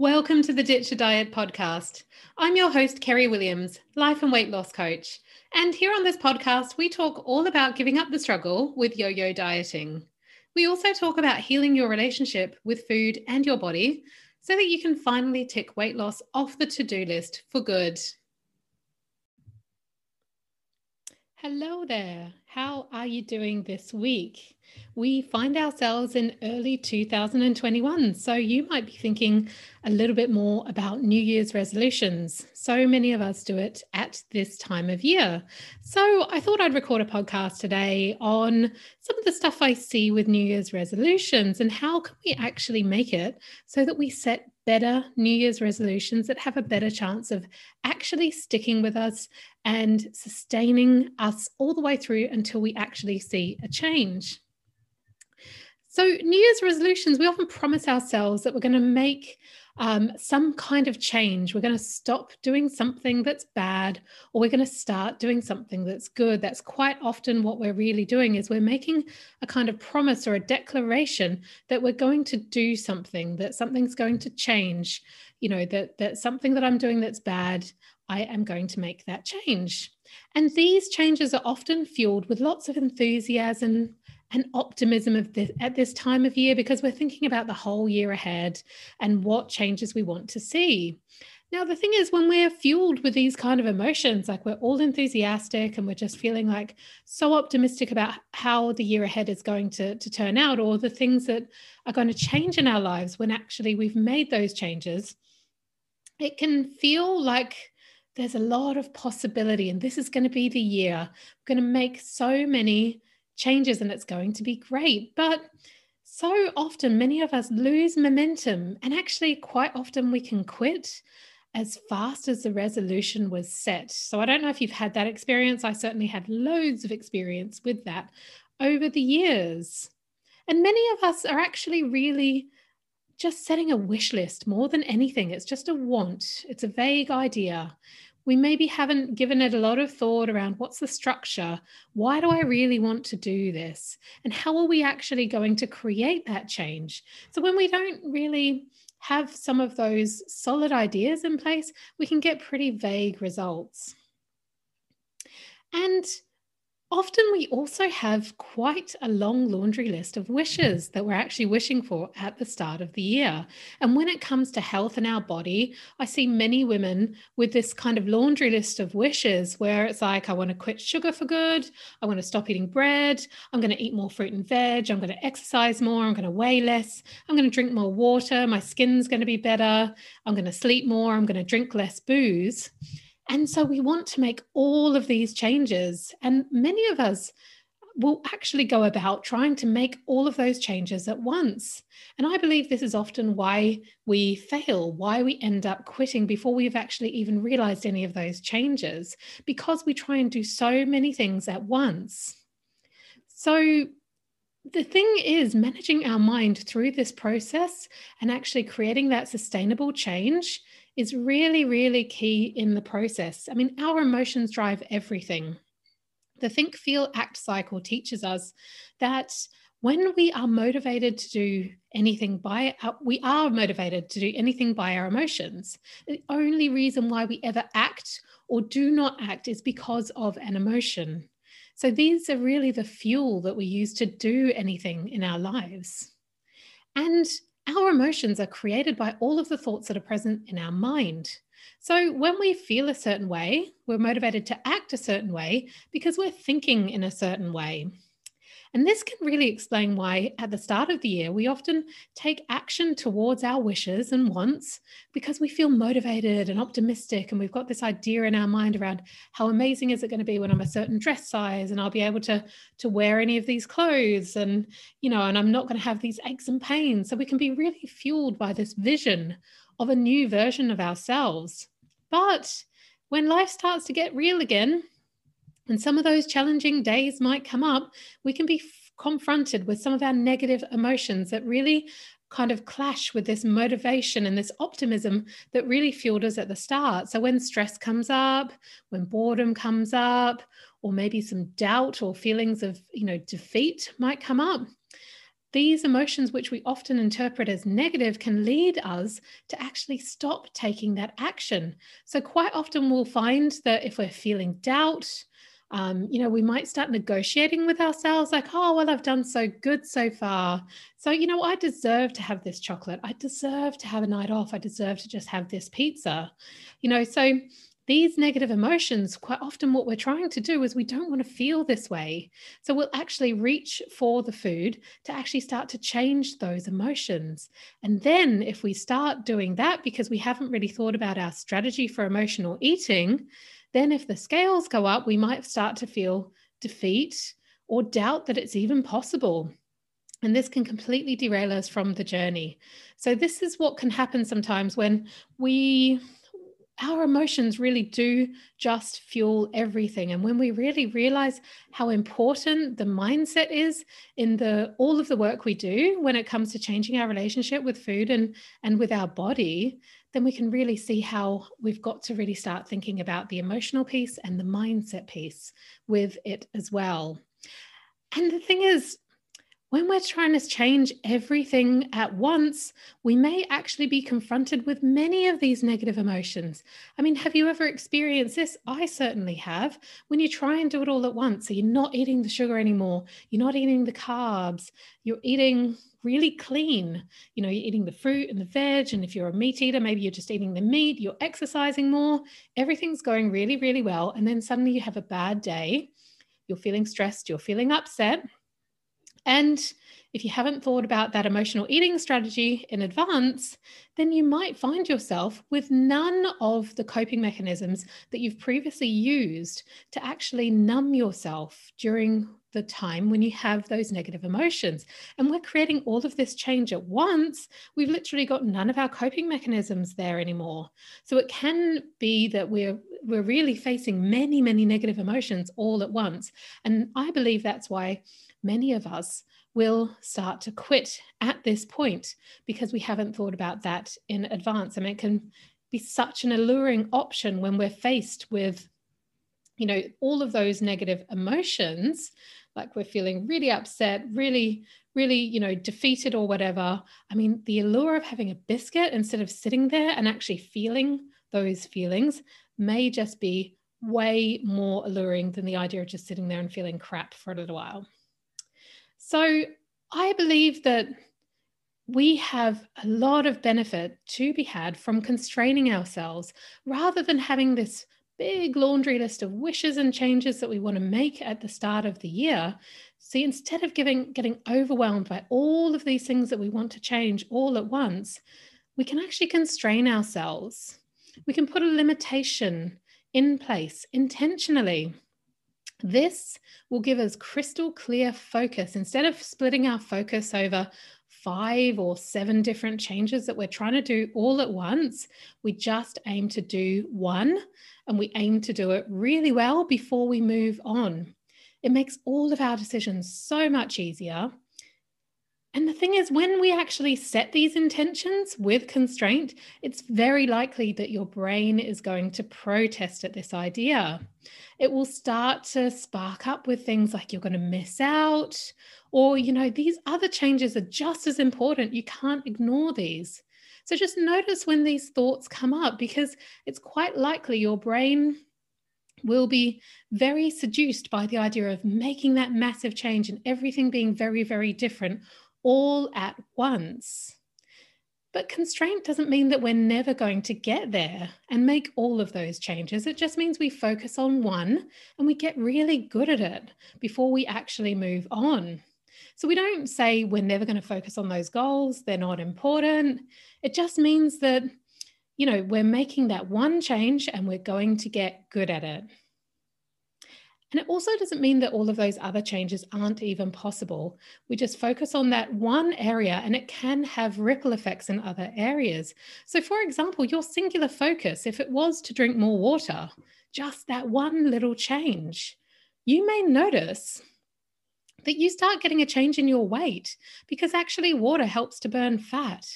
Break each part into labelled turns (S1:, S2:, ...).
S1: Welcome to the Ditch a Diet podcast. I'm your host, Keri Williams, life and weight loss coach. And here on this podcast, we talk all about giving up the struggle with yo yo dieting. We also talk about healing your relationship with food and your body so that you can finally tick weight loss off the to do list for good. Hello there. How are you doing this week? We find ourselves in early 2021, so you might be thinking a little bit more about New Year's resolutions. So many of us do it at this time of year. So I thought I'd record a podcast today on some of the stuff I see with New Year's resolutions and how can we actually make it so that we set better New Year's resolutions that have a better chance of actually sticking with us and sustaining us all the way through until we actually see a change. So, New Year's resolutions, we often promise ourselves that we're going to make um, some kind of change. We're going to stop doing something that's bad, or we're going to start doing something that's good. That's quite often what we're really doing is we're making a kind of promise or a declaration that we're going to do something, that something's going to change. You know that that something that I'm doing that's bad, I am going to make that change. And these changes are often fueled with lots of enthusiasm and optimism of this at this time of year because we're thinking about the whole year ahead and what changes we want to see. Now, the thing is, when we're fueled with these kind of emotions, like we're all enthusiastic and we're just feeling like so optimistic about how the year ahead is going to, to turn out or the things that are going to change in our lives when actually we've made those changes, it can feel like there's a lot of possibility. And this is going to be the year. I'm going to make so many changes and it's going to be great. But so often, many of us lose momentum, and actually, quite often, we can quit as fast as the resolution was set. So, I don't know if you've had that experience. I certainly had loads of experience with that over the years. And many of us are actually really just setting a wish list more than anything. It's just a want, it's a vague idea we maybe haven't given it a lot of thought around what's the structure? Why do I really want to do this? And how are we actually going to create that change? So, when we don't really have some of those solid ideas in place, we can get pretty vague results. And Often we also have quite a long laundry list of wishes that we're actually wishing for at the start of the year. And when it comes to health in our body, I see many women with this kind of laundry list of wishes where it's like, I want to quit sugar for good. I want to stop eating bread. I'm going to eat more fruit and veg. I'm going to exercise more. I'm going to weigh less. I'm going to drink more water. My skin's going to be better. I'm going to sleep more. I'm going to drink less booze. And so we want to make all of these changes. And many of us will actually go about trying to make all of those changes at once. And I believe this is often why we fail, why we end up quitting before we've actually even realized any of those changes, because we try and do so many things at once. So, the thing is, managing our mind through this process and actually creating that sustainable change is really, really key in the process. I mean, our emotions drive everything. The think, feel, act cycle teaches us that when we are motivated to do anything by our, we are motivated to do anything by our emotions the only reason why we ever act or do not act is because of an emotion so these are really the fuel that we use to do anything in our lives and our emotions are created by all of the thoughts that are present in our mind. So when we feel a certain way, we're motivated to act a certain way because we're thinking in a certain way. And this can really explain why, at the start of the year, we often take action towards our wishes and wants because we feel motivated and optimistic. And we've got this idea in our mind around how amazing is it going to be when I'm a certain dress size and I'll be able to, to wear any of these clothes and, you know, and I'm not going to have these aches and pains. So we can be really fueled by this vision of a new version of ourselves. But when life starts to get real again, and some of those challenging days might come up, we can be confronted with some of our negative emotions that really kind of clash with this motivation and this optimism that really fueled us at the start. So when stress comes up, when boredom comes up, or maybe some doubt or feelings of, you know, defeat might come up, these emotions, which we often interpret as negative, can lead us to actually stop taking that action. So, quite often, we'll find that if we're feeling doubt, um, you know, we might start negotiating with ourselves like, oh, well, I've done so good so far. So, you know, I deserve to have this chocolate. I deserve to have a night off. I deserve to just have this pizza. You know, so these negative emotions, quite often what we're trying to do is we don't want to feel this way. So we'll actually reach for the food to actually start to change those emotions. And then if we start doing that because we haven't really thought about our strategy for emotional eating, then if the scales go up, we might start to feel defeat or doubt that it's even possible. And this can completely derail us from the journey. So, this is what can happen sometimes when we our emotions really do just fuel everything and when we really realize how important the mindset is in the all of the work we do when it comes to changing our relationship with food and and with our body then we can really see how we've got to really start thinking about the emotional piece and the mindset piece with it as well. And the thing is when we're trying to change everything at once, we may actually be confronted with many of these negative emotions. I mean, have you ever experienced this? I certainly have. When you try and do it all at once, so you're not eating the sugar anymore, you're not eating the carbs, you're eating really clean. You know, you're eating the fruit and the veg. And if you're a meat eater, maybe you're just eating the meat, you're exercising more, everything's going really, really well. And then suddenly you have a bad day, you're feeling stressed, you're feeling upset and if you haven't thought about that emotional eating strategy in advance, then you might find yourself with none of the coping mechanisms that you've previously used to actually numb yourself during the time when you have those negative emotions. And we're creating all of this change at once. We've literally got none of our coping mechanisms there anymore. So it can be that we're we're really facing many, many negative emotions all at once. And I believe that's why many of us will start to quit at this point because we haven't thought about that in advance. I mean, it can be such an alluring option when we're faced with, you know, all of those negative emotions, like we're feeling really upset, really, really, you know, defeated or whatever. I mean, the allure of having a biscuit instead of sitting there and actually feeling those feelings may just be way more alluring than the idea of just sitting there and feeling crap for a little while. So I believe that we have a lot of benefit to be had from constraining ourselves rather than having this big laundry list of wishes and changes that we want to make at the start of the year. See, instead of giving, getting overwhelmed by all of these things that we want to change all at once, we can actually constrain ourselves. We can put a limitation in place intentionally. This will give us crystal clear focus. Instead of splitting our focus over five or seven different changes that we're trying to do all at once, we just aim to do one and we aim to do it really well before we move on. It makes all of our decisions so much easier. And the thing is, when we actually set these intentions with constraint, it's very likely that your brain is going to protest at this idea it will start to spark up with things like you're going to miss out, or, you know, these other changes are just as important. You can't ignore these. So just notice when these thoughts come up because it's quite likely your brain will be very seduced by the idea of making that massive change and everything being very, very different all at once. But constraint doesn't mean that we're never going to get there and make all of those changes. It just means we focus on one and we get really good at it before we actually move on. So we don't say we're never going to focus on those goals, they're not important. It just means that, you know, we're making that one change and we're going to get good at it. And it also doesn't mean that all of those other changes aren't even possible. We just focus on that one area and it can have ripple effects in other areas. So, for example, your singular focus, if it was to drink more water, just that one little change, you may notice that you start getting a change in your weight because actually water helps to burn fat.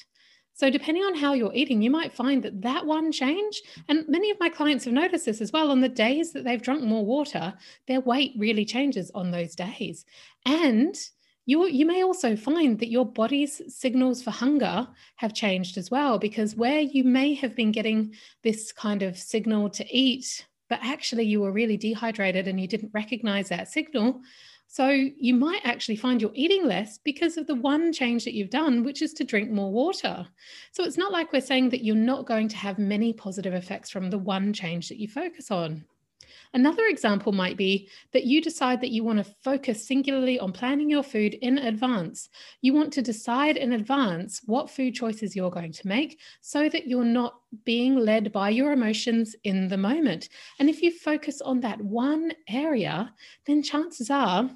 S1: So, depending on how you're eating, you might find that that one change, and many of my clients have noticed this as well, on the days that they've drunk more water, their weight really changes on those days. And you you may also find that your body's signals for hunger have changed as well because where you may have been getting this kind of signal to eat but actually you were really dehydrated and you didn't recognize that signal so you might actually find you're eating less because of the one change that you've done which is to drink more water. So it's not like we're saying that you're not going to have many positive effects from the one change that you focus on Another example might be that you decide that you want to focus singularly on planning your food in advance. You want to decide in advance what food choices you're going to make so that you're not being led by your emotions in the moment. And if you focus on that one area, then chances are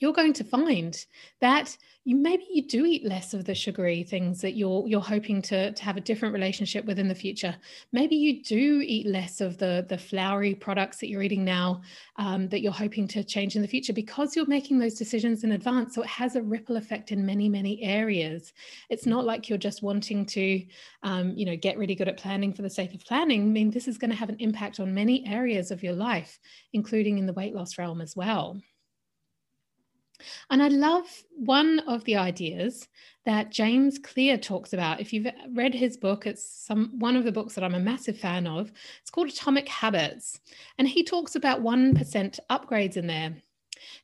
S1: you're going to find that you maybe you do eat less of the sugary things that you're you're hoping to, to have a different relationship with in the future. Maybe you do eat less of the the floury products that you're eating now um, that you're hoping to change in the future. Because you're making those decisions in advance so it has a ripple effect in many many areas. It's not like you're just wanting to um, you know get really good at planning for the sake of planning. I mean this is going to have an impact on many areas of your life including in the weight loss realm as well and I love one of the ideas that James Clear talks about. If you've read his book, it's some one of the books that I'm a massive fan of. It's called Atomic Habits, and he talks about 1% upgrades in there.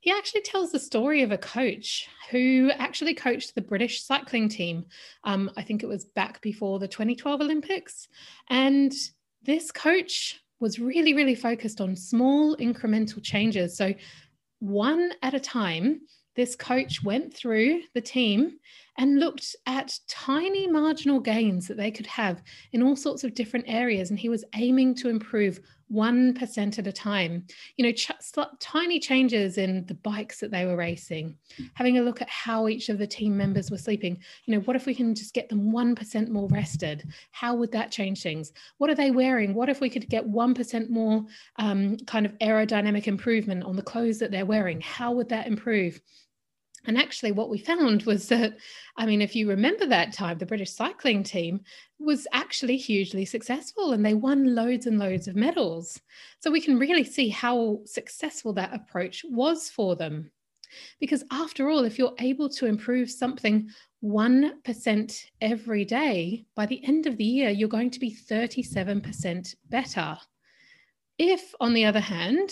S1: He actually tells the story of a coach who actually coached the British cycling team. Um, I think it was back before the 2012 Olympics. And this coach was really, really focused on small incremental changes. So one at a time, this coach went through the team and looked at tiny marginal gains that they could have in all sorts of different areas. And he was aiming to improve 1% at a time. You know, ch- tiny changes in the bikes that they were racing, having a look at how each of the team members were sleeping. You know, what if we can just get them 1% more rested? How would that change things? What are they wearing? What if we could get 1% more um, kind of aerodynamic improvement on the clothes that they're wearing? How would that improve? And actually, what we found was that, I mean, if you remember that time, the British cycling team was actually hugely successful and they won loads and loads of medals. So we can really see how successful that approach was for them. Because after all, if you're able to improve something 1% every day, by the end of the year, you're going to be 37% better. If, on the other hand,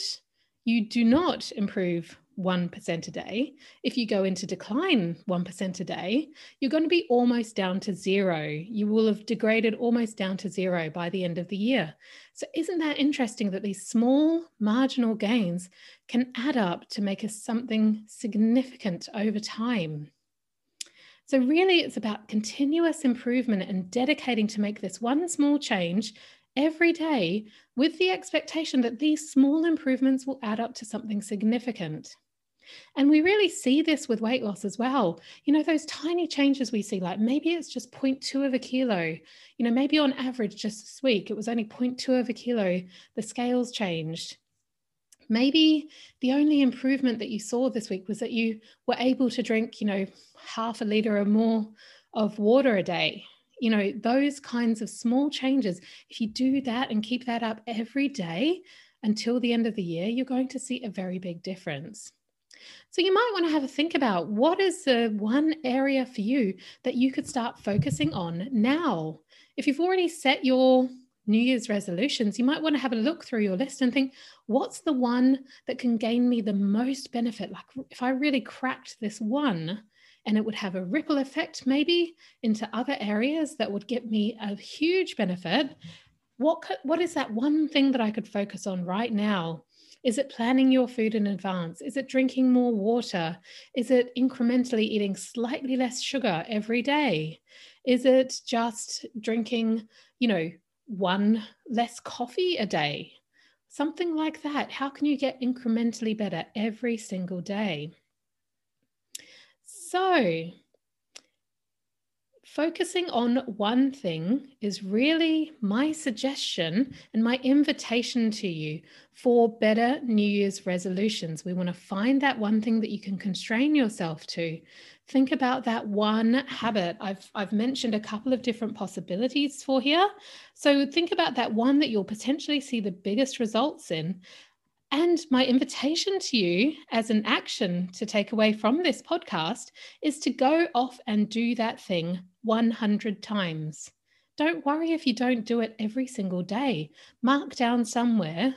S1: you do not improve 1% a day. If you go into decline 1% a day, you're going to be almost down to zero. You will have degraded almost down to zero by the end of the year. So, isn't that interesting that these small marginal gains can add up to make us something significant over time? So, really, it's about continuous improvement and dedicating to make this one small change every day with the expectation that these small improvements will add up to something significant. And we really see this with weight loss as well. You know, those tiny changes we see, like maybe it's just 0.2 of a kilo. You know, maybe on average, just this week, it was only 0.2 of a kilo. The scales changed. Maybe the only improvement that you saw this week was that you were able to drink, you know, half a liter or more of water a day. You know, those kinds of small changes, if you do that and keep that up every day until the end of the year, you're going to see a very big difference. So you might want to have a think about what is the one area for you that you could start focusing on now. If you've already set your New Year's resolutions, you might want to have a look through your list and think, what's the one that can gain me the most benefit? Like if I really cracked this one, and it would have a ripple effect maybe into other areas that would get me a huge benefit. What could, what is that one thing that I could focus on right now is it planning your food in advance? Is it drinking more water? Is it incrementally eating slightly less sugar every day? Is it just drinking, you know, one less coffee a day? Something like that. How can you get incrementally better every single day? So, focusing on one thing is really my suggestion and my invitation to you for better New Year's resolutions. We want to find that one thing that you can constrain yourself to. Think about that one habit. I've, I've mentioned a couple of different possibilities for here. So think about that one that you'll potentially see the biggest results in And my invitation to you as an action to take away from this podcast is to go off and do that thing 100 times. Don't worry if you don't do it every single day. Mark down somewhere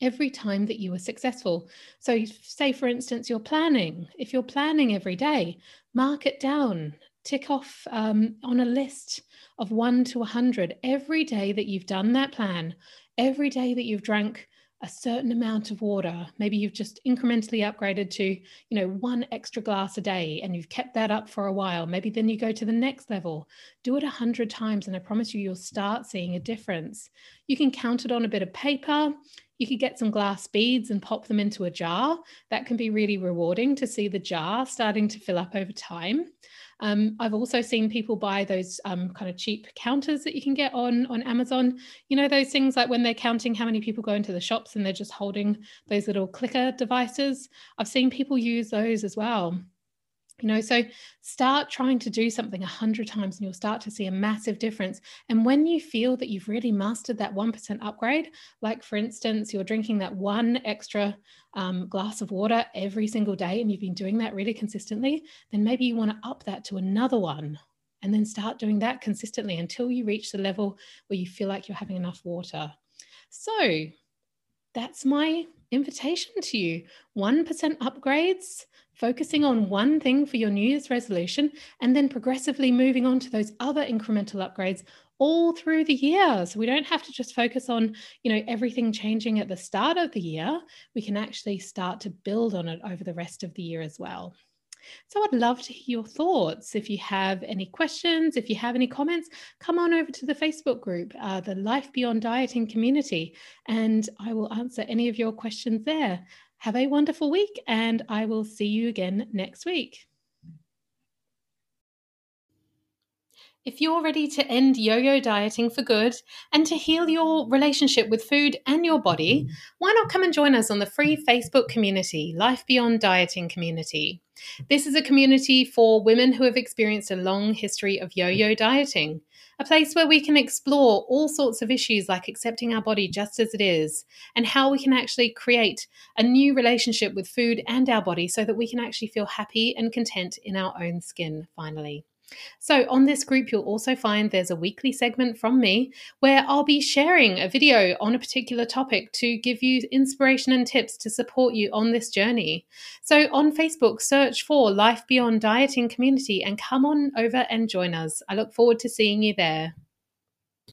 S1: every time that you were successful. So, say for instance, you're planning. If you're planning every day, mark it down, tick off um, on a list of one to 100 every day that you've done that plan, every day that you've drank a certain amount of water. Maybe you've just incrementally upgraded to you know one extra glass a day and you've kept that up for a while. Maybe then you go to the next level. Do it a hundred times and i promise you you'll start seeing a difference. You can count it on a bit of paper you could get some glass beads and pop them into a jar that can be really rewarding to see the jar starting to fill up over time um, I've also seen people buy those um, kind of cheap counters that you can get on on Amazon. You know those things like when they're counting how many people go into the shops and they're just holding those little clicker devices. I've seen people use those as well you know so start trying to do something a hundred times and you'll start to see a massive difference. And when you feel that you've really mastered that 1% upgrade like for instance you're drinking that one extra um, glass of water every single day and you've been doing that really consistently then maybe you want to up that to another one and then start doing that consistently until you reach the level where you feel like you're having enough water. So that's my invitation to you 1% upgrades focusing on one thing for your New Year's resolution, and then progressively moving on to those other incremental upgrades all through the year. So we don't have to just focus on, you know, everything changing at the start of the year. We can actually start to build on it over the rest of the year as well. So I'd love to hear your thoughts. If you have any questions, if you have any comments, come on over to the Facebook group, uh, the Life Beyond Dieting community, and I will answer any of your questions there. Have a wonderful week, and I will see you again next week. If you're ready to end yo yo dieting for good and to heal your relationship with food and your body, mm. why not come and join us on the free Facebook community, Life Beyond Dieting Community? This is a community for women who have experienced a long history of yo yo dieting a place where we can explore all sorts of issues like accepting our body just as it is and how we can actually create a new relationship with food and our body so that we can actually feel happy and content in our own skin finally. So, on this group, you'll also find there's a weekly segment from me where I'll be sharing a video on a particular topic to give you inspiration and tips to support you on this journey. So, on Facebook, search for Life Beyond Dieting Community and come on over and join us. I look forward to seeing you there.